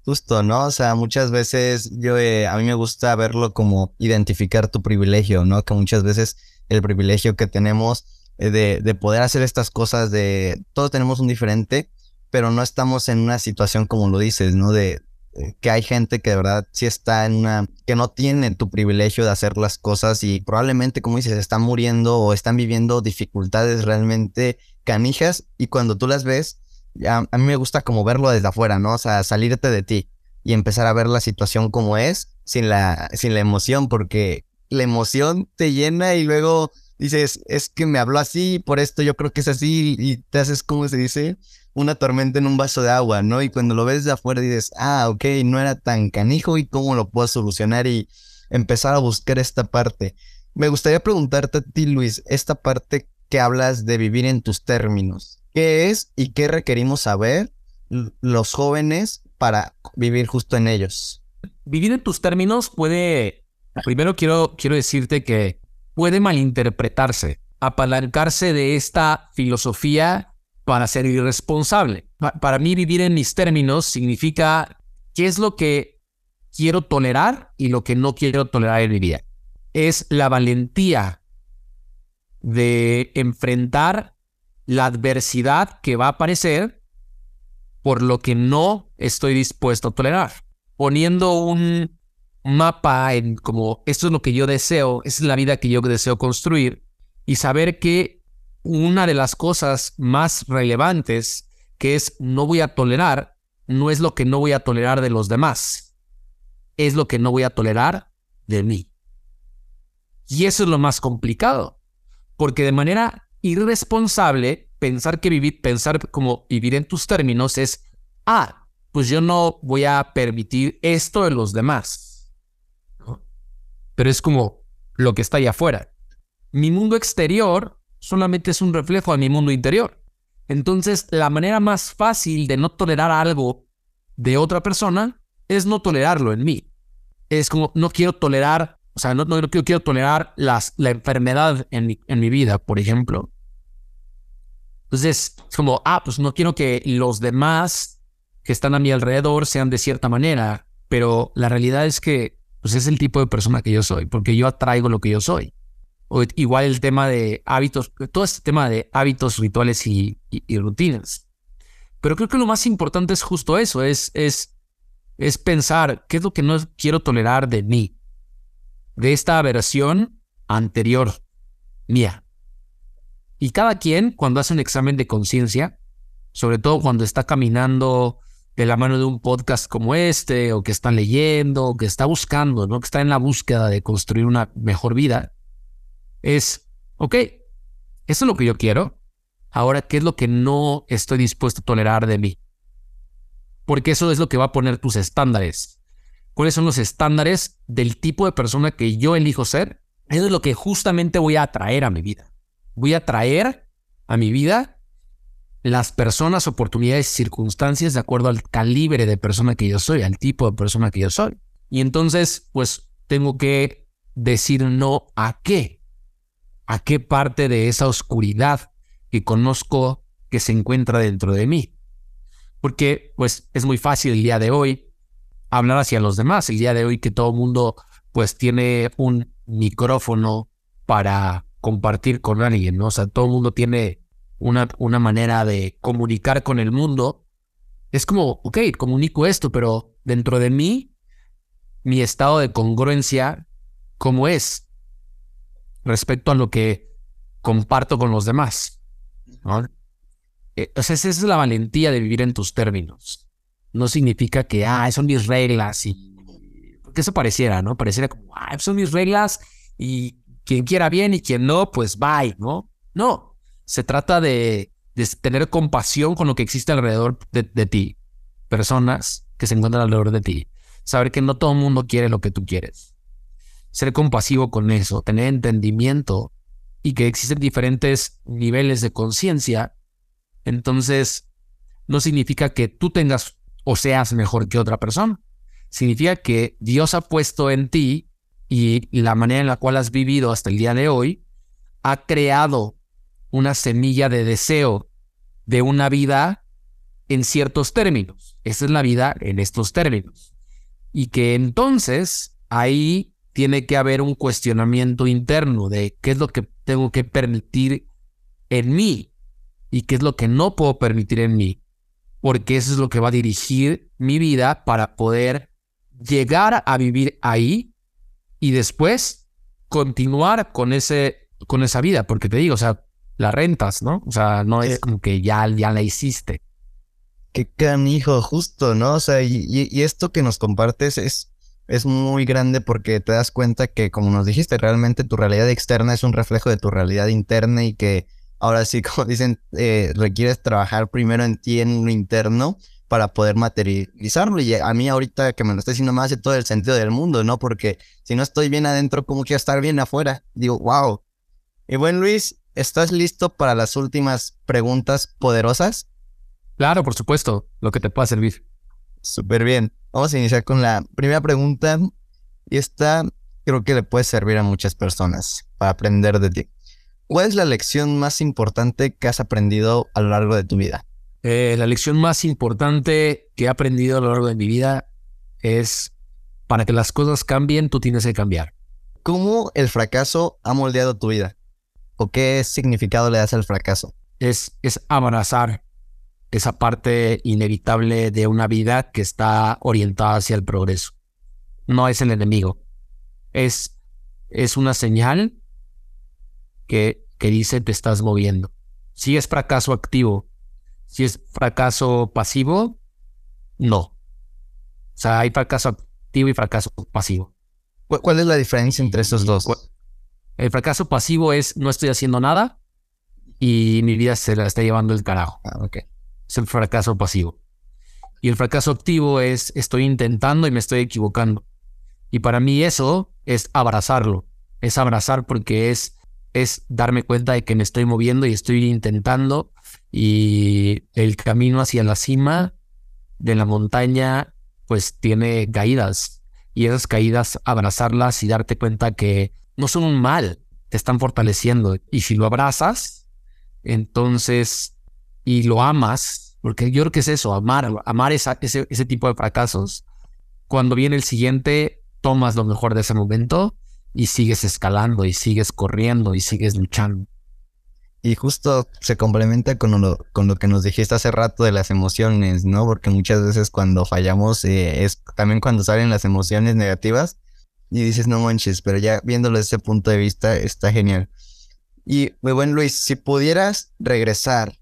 Justo, ¿no? O sea, muchas veces yo, eh, a mí me gusta verlo como identificar tu privilegio, ¿no? Que muchas veces el privilegio que tenemos eh, de, de poder hacer estas cosas, de todos tenemos un diferente, pero no estamos en una situación como lo dices, ¿no? De, que hay gente que de verdad sí está en una, que no tiene tu privilegio de hacer las cosas y probablemente, como dices, están muriendo o están viviendo dificultades realmente canijas y cuando tú las ves, a, a mí me gusta como verlo desde afuera, ¿no? O sea, salirte de ti y empezar a ver la situación como es sin la, sin la emoción, porque la emoción te llena y luego dices, es que me habló así, por esto yo creo que es así y te haces, como se dice? Una tormenta en un vaso de agua, ¿no? Y cuando lo ves de afuera dices, ah, ok, no era tan canijo y cómo lo puedo solucionar y empezar a buscar esta parte. Me gustaría preguntarte a ti, Luis, esta parte que hablas de vivir en tus términos. ¿Qué es y qué requerimos saber los jóvenes para vivir justo en ellos?
Vivir en tus términos puede, primero quiero, quiero decirte que puede malinterpretarse, apalancarse de esta filosofía para ser irresponsable. Para mí vivir en mis términos significa qué es lo que quiero tolerar y lo que no quiero tolerar en mi vida. Es la valentía de enfrentar la adversidad que va a aparecer por lo que no estoy dispuesto a tolerar. Poniendo un mapa en como esto es lo que yo deseo, esa es la vida que yo deseo construir y saber que una de las cosas más relevantes que es no voy a tolerar, no es lo que no voy a tolerar de los demás, es lo que no voy a tolerar de mí. Y eso es lo más complicado, porque de manera irresponsable, pensar que vivir, pensar como vivir en tus términos es, ah, pues yo no voy a permitir esto de los demás. Pero es como lo que está allá afuera. Mi mundo exterior solamente es un reflejo de mi mundo interior. Entonces, la manera más fácil de no tolerar algo de otra persona es no tolerarlo en mí. Es como, no quiero tolerar, o sea, no, quiero, tolerar la enfermedad en mi, en mi vida, por ejemplo. Entonces, es como, ah, pues no quiero que los demás que están a mi alrededor sean de cierta manera, pero la realidad es que pues es el tipo de persona que yo soy, porque yo atraigo lo que yo soy o igual el tema de hábitos, todo este tema de hábitos, rituales y, rutinas. Pero creo que lo más importante es justo eso, es, es, es pensar qué es lo que no quiero tolerar de mí, de esta versión anterior mía. Y cada quien, cuando hace un examen de conciencia, sobre todo cuando está caminando de la mano de un podcast como este, o que está leyendo, o que está buscando, ¿no? Que está en la búsqueda de construir una mejor vida, es, ok, eso es lo que yo quiero. Ahora, ¿qué es lo que no estoy dispuesto a tolerar de mí? Porque eso es lo que va a poner tus estándares. ¿Cuáles son los estándares del tipo de persona que yo elijo ser? Eso es lo que justamente voy a atraer a mi vida. Voy a traer a mi vida las personas, oportunidades, circunstancias de acuerdo al calibre de persona que yo soy, al tipo de persona que yo soy. Y entonces, pues tengo que decir no a qué, a qué parte de esa oscuridad que conozco que se encuentra dentro de mí. Porque, pues, es muy fácil el día de hoy hablar hacia los demás. El día de hoy que todo el mundo, pues, tiene un micrófono para compartir con alguien, ¿no? O sea, todo el mundo tiene una, una manera de comunicar con el mundo, es como, ok, comunico esto, pero dentro de mí, mi estado de congruencia, ¿cómo es? Respecto a lo que comparto con los demás. Eh, o sea, esa es la valentía de vivir en tus términos. No significa que, ah, son mis reglas y... Porque eso pareciera, ¿no? Pareciera como, ah, son mis reglas y quien quiera bien y quien no, pues bye, ¿no? No, se trata de, tener compasión con lo que existe alrededor de, ti, personas que se encuentran alrededor de ti, saber que no todo el mundo quiere lo que tú quieres, ser compasivo con eso, tener entendimiento y que existen diferentes niveles de conciencia, entonces no significa que tú tengas o seas mejor que otra persona, significa que Dios ha puesto en ti y la manera en la cual has vivido hasta el día de hoy ha creado una semilla de deseo de una vida en ciertos términos. Esa es la vida en estos términos. Y que entonces ahí tiene que haber un cuestionamiento interno de qué es lo que tengo que permitir en mí y qué es lo que no puedo permitir en mí. Porque eso es lo que va a dirigir mi vida para poder llegar a vivir ahí y después continuar con, ese, con esa vida. Porque te digo, o sea, la rentas, ¿no? O sea, no es como que ya, ya la hiciste.
Qué hijo, justo, ¿no? O sea, y, esto que nos compartes es, es muy grande porque te das cuenta que, como nos dijiste, realmente tu realidad externa es un reflejo de tu realidad interna y que ahora sí, como dicen, eh, requieres trabajar primero en ti, en lo interno, para poder materializarlo. Y a mí ahorita que me lo estoy diciendo más hace todo el sentido del mundo, ¿no? Porque si no estoy bien adentro, ¿cómo quiero estar bien afuera? Digo, wow. Y bueno, Luis, ¿Estás listo para las últimas preguntas poderosas?
Claro, por supuesto, lo que te pueda servir.
Súper bien. Vamos a iniciar con la primera pregunta. Y esta creo que le puede servir a muchas personas para aprender de ti. ¿Cuál es la lección más importante que has aprendido a lo largo de tu vida?
Eh, la lección más importante que he aprendido a lo largo de mi vida es para que las cosas cambien, tú tienes que cambiar.
¿Cómo el fracaso ha moldeado tu vida? ¿O qué significado le das al fracaso?
Es, es abrazar esa parte inevitable de una vida que está orientada hacia el progreso. No es el enemigo. Es, es una señal que, que dice te estás moviendo. Si es fracaso activo, si es fracaso pasivo, no. O sea, hay fracaso activo y fracaso pasivo.
¿Cuál es la diferencia entre esos dos?
El fracaso pasivo es no estoy haciendo nada y mi vida se la está llevando el carajo.
Ah, okay.
Es el fracaso pasivo. Y el fracaso activo es estoy intentando y me estoy equivocando. Y para mí eso es abrazarlo. Es abrazar porque es, es darme cuenta de que me estoy moviendo y estoy intentando y el camino hacia la cima de la montaña pues tiene caídas y esas caídas abrazarlas y darte cuenta que no son un mal, te están fortaleciendo. Y si lo abrazas, entonces, y lo amas, porque yo creo que es eso, amar, amar ese, ese tipo de fracasos. Cuando viene el siguiente, tomas lo mejor de ese momento y sigues escalando y sigues corriendo y sigues luchando.
Y justo se complementa con lo, con lo que nos dijiste hace rato de las emociones, ¿no? Porque muchas veces cuando fallamos eh, es también cuando salen las emociones negativas y dices, no manches, pero ya viéndolo desde ese punto de vista está genial. Y muy buen Luis, si pudieras regresar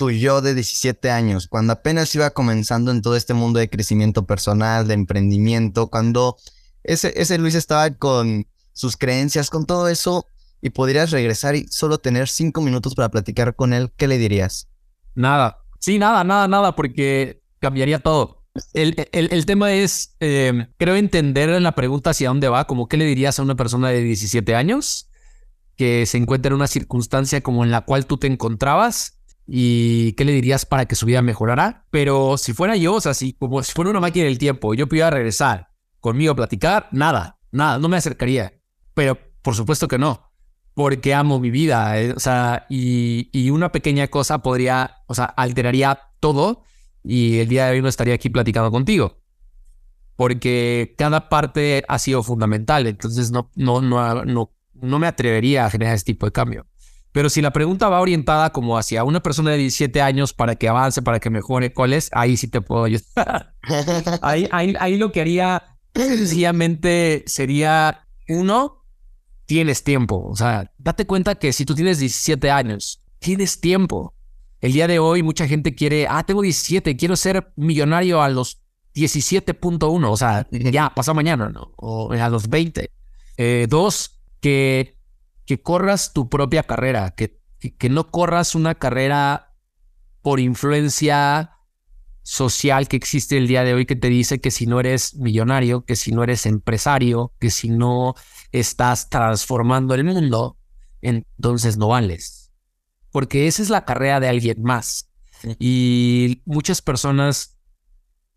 tu yo de 17 años, cuando apenas iba comenzando en todo este mundo de crecimiento personal, de emprendimiento, cuando ese, ese Luis estaba con sus creencias, con todo eso, y podrías regresar y solo tener cinco minutos para platicar con él, ¿qué le dirías?
Nada. Sí, nada, nada, nada, porque cambiaría todo. El, el, tema es, eh, creo entender la pregunta hacia dónde va, como qué le dirías a una persona de 17 años que se encuentra en una circunstancia como en la cual tú te encontrabas y qué le dirías para que su vida mejorara. Pero si fuera yo, o sea, si, como si fuera una máquina del tiempo, yo pudiera regresar conmigo a platicar, nada, nada, no me acercaría. Pero por supuesto que no, porque amo mi vida, eh, o sea, y, y una pequeña cosa podría, o sea, alteraría todo y el día de hoy no estaría aquí platicando contigo porque cada parte ha sido fundamental, entonces no, no, no, no no me atrevería a generar ese tipo de cambio. Pero si la pregunta va orientada como hacia una persona de 17 años para que avance, para que mejore, ¿cuál es? Ahí sí te puedo ayudar. ahí, ahí, ahí lo que haría sencillamente sería, uno, tienes tiempo. O sea, date cuenta que si tú tienes 17 años, tienes tiempo. El día de hoy mucha gente quiere, ah, tengo 17, quiero ser millonario a los 17.1, o sea, ya, pasa mañana, ¿no? O a los 20. Eh, dos, que, que corras tu propia carrera, que, que, no corras una carrera por influencia social que existe el día de hoy que te dice que si no eres millonario, que si no eres empresario, que si no estás transformando el mundo, entonces no vales. Porque esa es la carrera de alguien más. Y muchas personas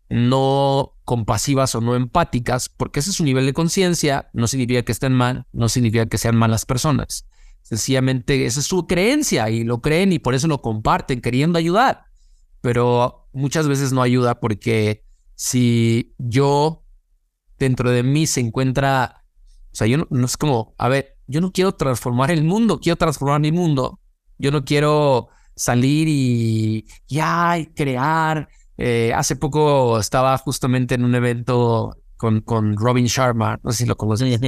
no compasivas o no empáticas, porque ese es su nivel de conciencia, no significa que estén mal, no significa que sean malas personas. Sencillamente esa es su creencia y lo creen y por eso lo comparten queriendo ayudar. Pero muchas veces no ayuda porque si yo dentro de mí se encuentra, o sea, yo no, es como, a ver, yo no quiero transformar el mundo, quiero transformar mi mundo. Yo no quiero salir y ya crear eh, hace poco estaba justamente en un evento con, con Robin Sharma, no sé si lo conoces,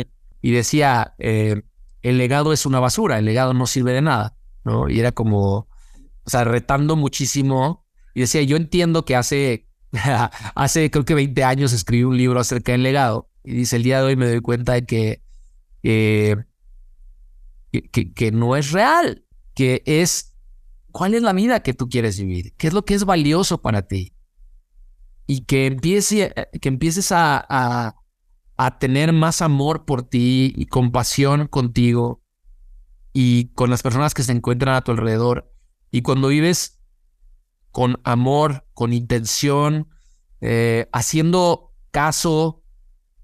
y decía, eh, el legado es una basura, el legado no sirve de nada, ¿no? Y era como, o sea, retando muchísimo. Y decía, yo entiendo que hace, hace creo que 20 años escribí un libro acerca del legado. Y dice, el día de hoy me doy cuenta de que, que, que no es real, que es cuál es la vida que tú quieres vivir, qué es lo que es valioso para ti y que, que empieces a, a, a tener más amor por ti y compasión contigo y con las personas que se encuentran a tu alrededor. Y cuando vives con amor, con intención, eh, haciendo caso,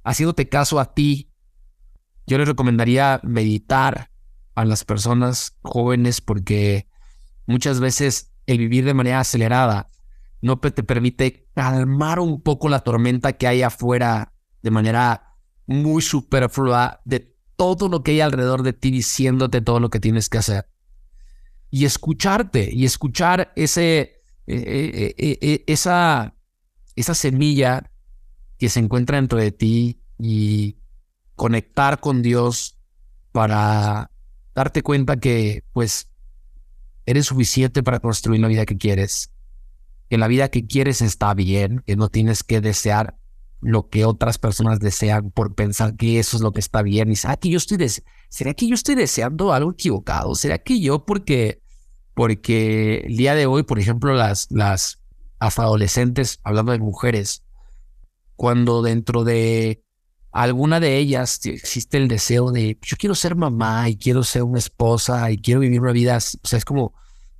haciéndote caso a ti, yo les recomendaría meditar a las personas jóvenes porque muchas veces el vivir de manera acelerada no te permite calmar un poco la tormenta que hay afuera de manera muy superflua de todo lo que hay alrededor de ti diciéndote todo lo que tienes que hacer. Y escucharte y escuchar ese, eh, eh, eh, esa, esa semilla que se encuentra dentro de ti y conectar con Dios para darte cuenta que pues eres suficiente para construir la vida que quieres que la vida que quieres está bien, que no tienes que desear lo que otras personas desean por pensar que eso es lo que está bien. Y ¿será que yo estoy, ¿será que yo estoy deseando algo equivocado? ¿Será que yo porque, porque el día de hoy, por ejemplo, las, las adolescentes, hablando de mujeres, cuando dentro de alguna de ellas existe el deseo de yo quiero ser mamá y quiero ser una esposa y quiero vivir una vida, o sea, es como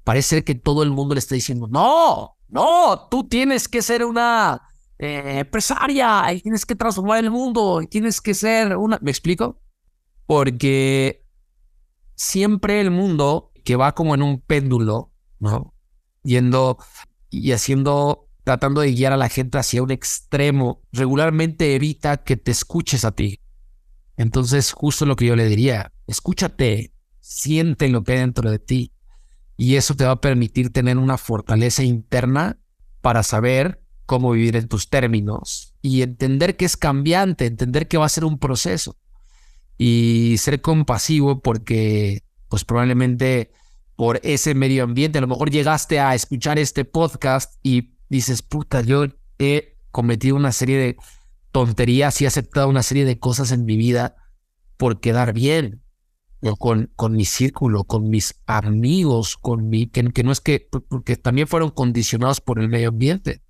parece que todo el mundo le está diciendo, no, no, tú tienes que ser una eh, empresaria y tienes que transformar el mundo y tienes que ser una... ¿Me explico? Porque siempre el mundo que va como en un péndulo, ¿no? Yendo y haciendo, tratando de guiar a la gente hacia un extremo, regularmente evita que te escuches a ti. Entonces, justo lo que yo le diría, escúchate, siente lo que hay dentro de ti y eso te va a permitir tener una fortaleza interna para saber cómo vivir en tus términos y entender que es cambiante, entender que va a ser un proceso y ser compasivo porque pues probablemente por ese medio ambiente. A lo mejor llegaste a escuchar este podcast y dices, puta, yo he cometido una serie de tonterías y he aceptado una serie de cosas en mi vida por quedar bien, con, con mi círculo, con mis amigos, con mi, que, que no es que, porque también fueron condicionados por el medio ambiente.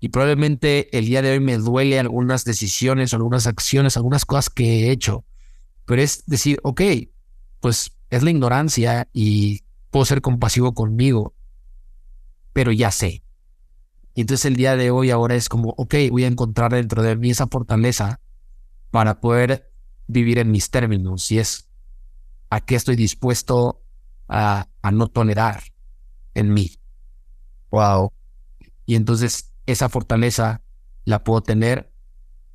Y probablemente el día de hoy me duele algunas decisiones, algunas acciones, algunas cosas que he hecho. Pero es decir, ok, pues es la ignorancia y puedo ser compasivo conmigo, pero ya sé. Y entonces el día de hoy ahora es como, ok, voy a encontrar dentro de mí esa fortaleza para poder vivir en mis términos. Y es a qué estoy dispuesto a, a no tolerar en mí.
Wow.
Y entonces esa fortaleza la puedo tener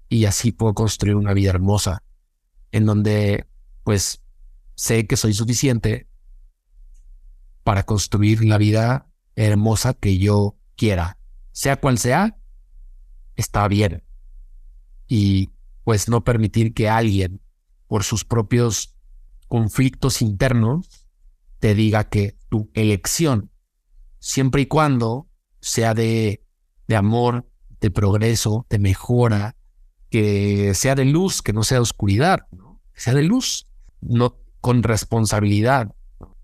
y así puedo construir una vida hermosa en donde pues sé que soy suficiente para construir la vida hermosa que yo quiera. Sea cual sea, está bien. Y pues no permitir que alguien, por sus propios conflictos internos, te diga que tu elección, siempre y cuando sea de de amor, de progreso, de mejora, que sea de luz, que no sea de oscuridad, sea de luz, no con responsabilidad.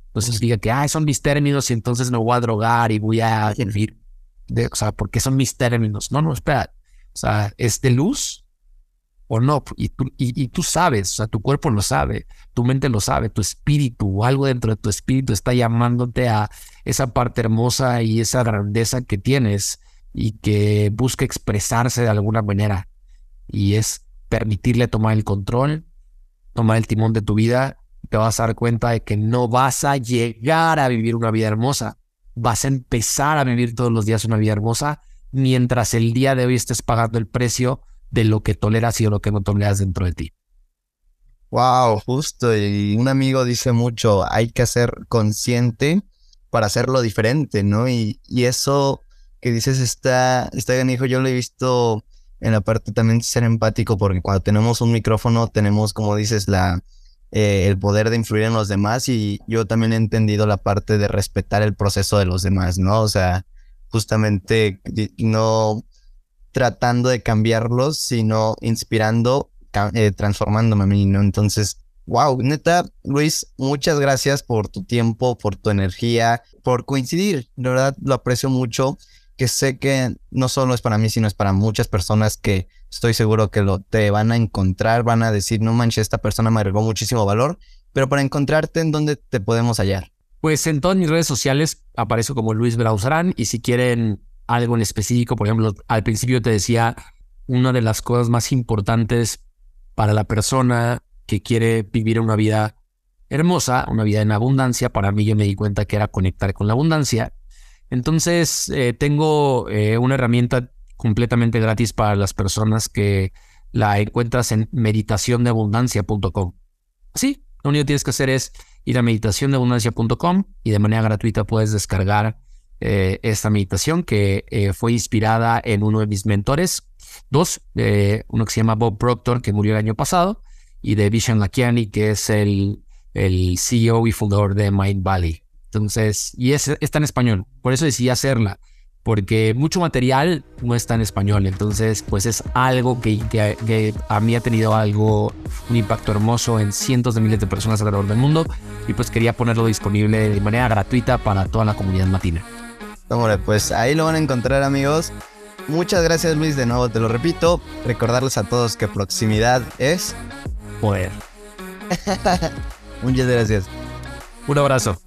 Entonces diga que, ah, son mis términos y entonces me voy a drogar y voy a servir. o sea, porque son mis términos. No, no, espera. O sea, ¿es de luz o no? Y tú, y, tú sabes, o sea, tu cuerpo lo sabe, tu mente lo sabe, tu espíritu, algo dentro de tu espíritu está llamándote a esa parte hermosa y esa grandeza que tienes y que busca expresarse de alguna manera. Y es permitirle tomar el control, tomar el timón de tu vida. Te vas a dar cuenta de que no vas a llegar a vivir una vida hermosa. Vas a empezar a vivir todos los días una vida hermosa mientras el día de hoy estés pagando el precio de lo que toleras y de lo que no toleras dentro de ti.
Wow, justo. Y un amigo dice mucho, hay que ser consciente para hacerlo diferente, ¿no? Y, y eso que dices está, está bien, hijo. Yo lo he visto en la parte también ser empático, porque cuando tenemos un micrófono, tenemos, como dices, la, eh, el poder de influir en los demás. Y yo también he entendido la parte de respetar el proceso de los demás, ¿no? O sea, justamente no tratando de cambiarlos, sino inspirando, eh, transformándome a mí, ¿no? Entonces, wow, neta, Luis, muchas gracias por tu tiempo, por tu energía, por coincidir. De verdad, lo aprecio mucho que sé que no solo es para mí, sino es para muchas personas que estoy seguro que lo, te van a encontrar, van a decir, no manches, esta persona me agregó muchísimo valor, pero para encontrarte, ¿en dónde te podemos hallar?
Pues en todas mis redes sociales aparezco como Luis Brausarán y si quieren algo en específico, por ejemplo, al principio te decía, una de las cosas más importantes para la persona que quiere vivir una vida hermosa, una vida en abundancia, para mí yo me di cuenta que era conectar con la abundancia entonces, eh, tengo eh, una herramienta completamente gratis para las personas que la encuentras en meditaciondeabundancia.com. Sí, lo único que tienes que hacer es ir a meditaciondeabundancia.com y de manera gratuita puedes descargar eh, esta meditación que fue inspirada en uno de mis mentores, dos, uno que se llama Bob Proctor, que murió el año pasado, y de Vishen Lakiani, que es el, el CEO y fundador de Mind Valley. Entonces, y es, está en español. Por eso decidí hacerla. Porque mucho material no está en español. Entonces, pues es algo que, que, a mí ha tenido algo, un impacto hermoso en cientos de miles de personas alrededor del mundo. Y pues quería ponerlo disponible de manera gratuita para toda la comunidad latina.
Hombre, pues ahí lo van a encontrar, amigos. Muchas gracias, Luis. De nuevo te lo repito. Recordarles a todos que proximidad es
poder.
Muchas gracias.
Un abrazo.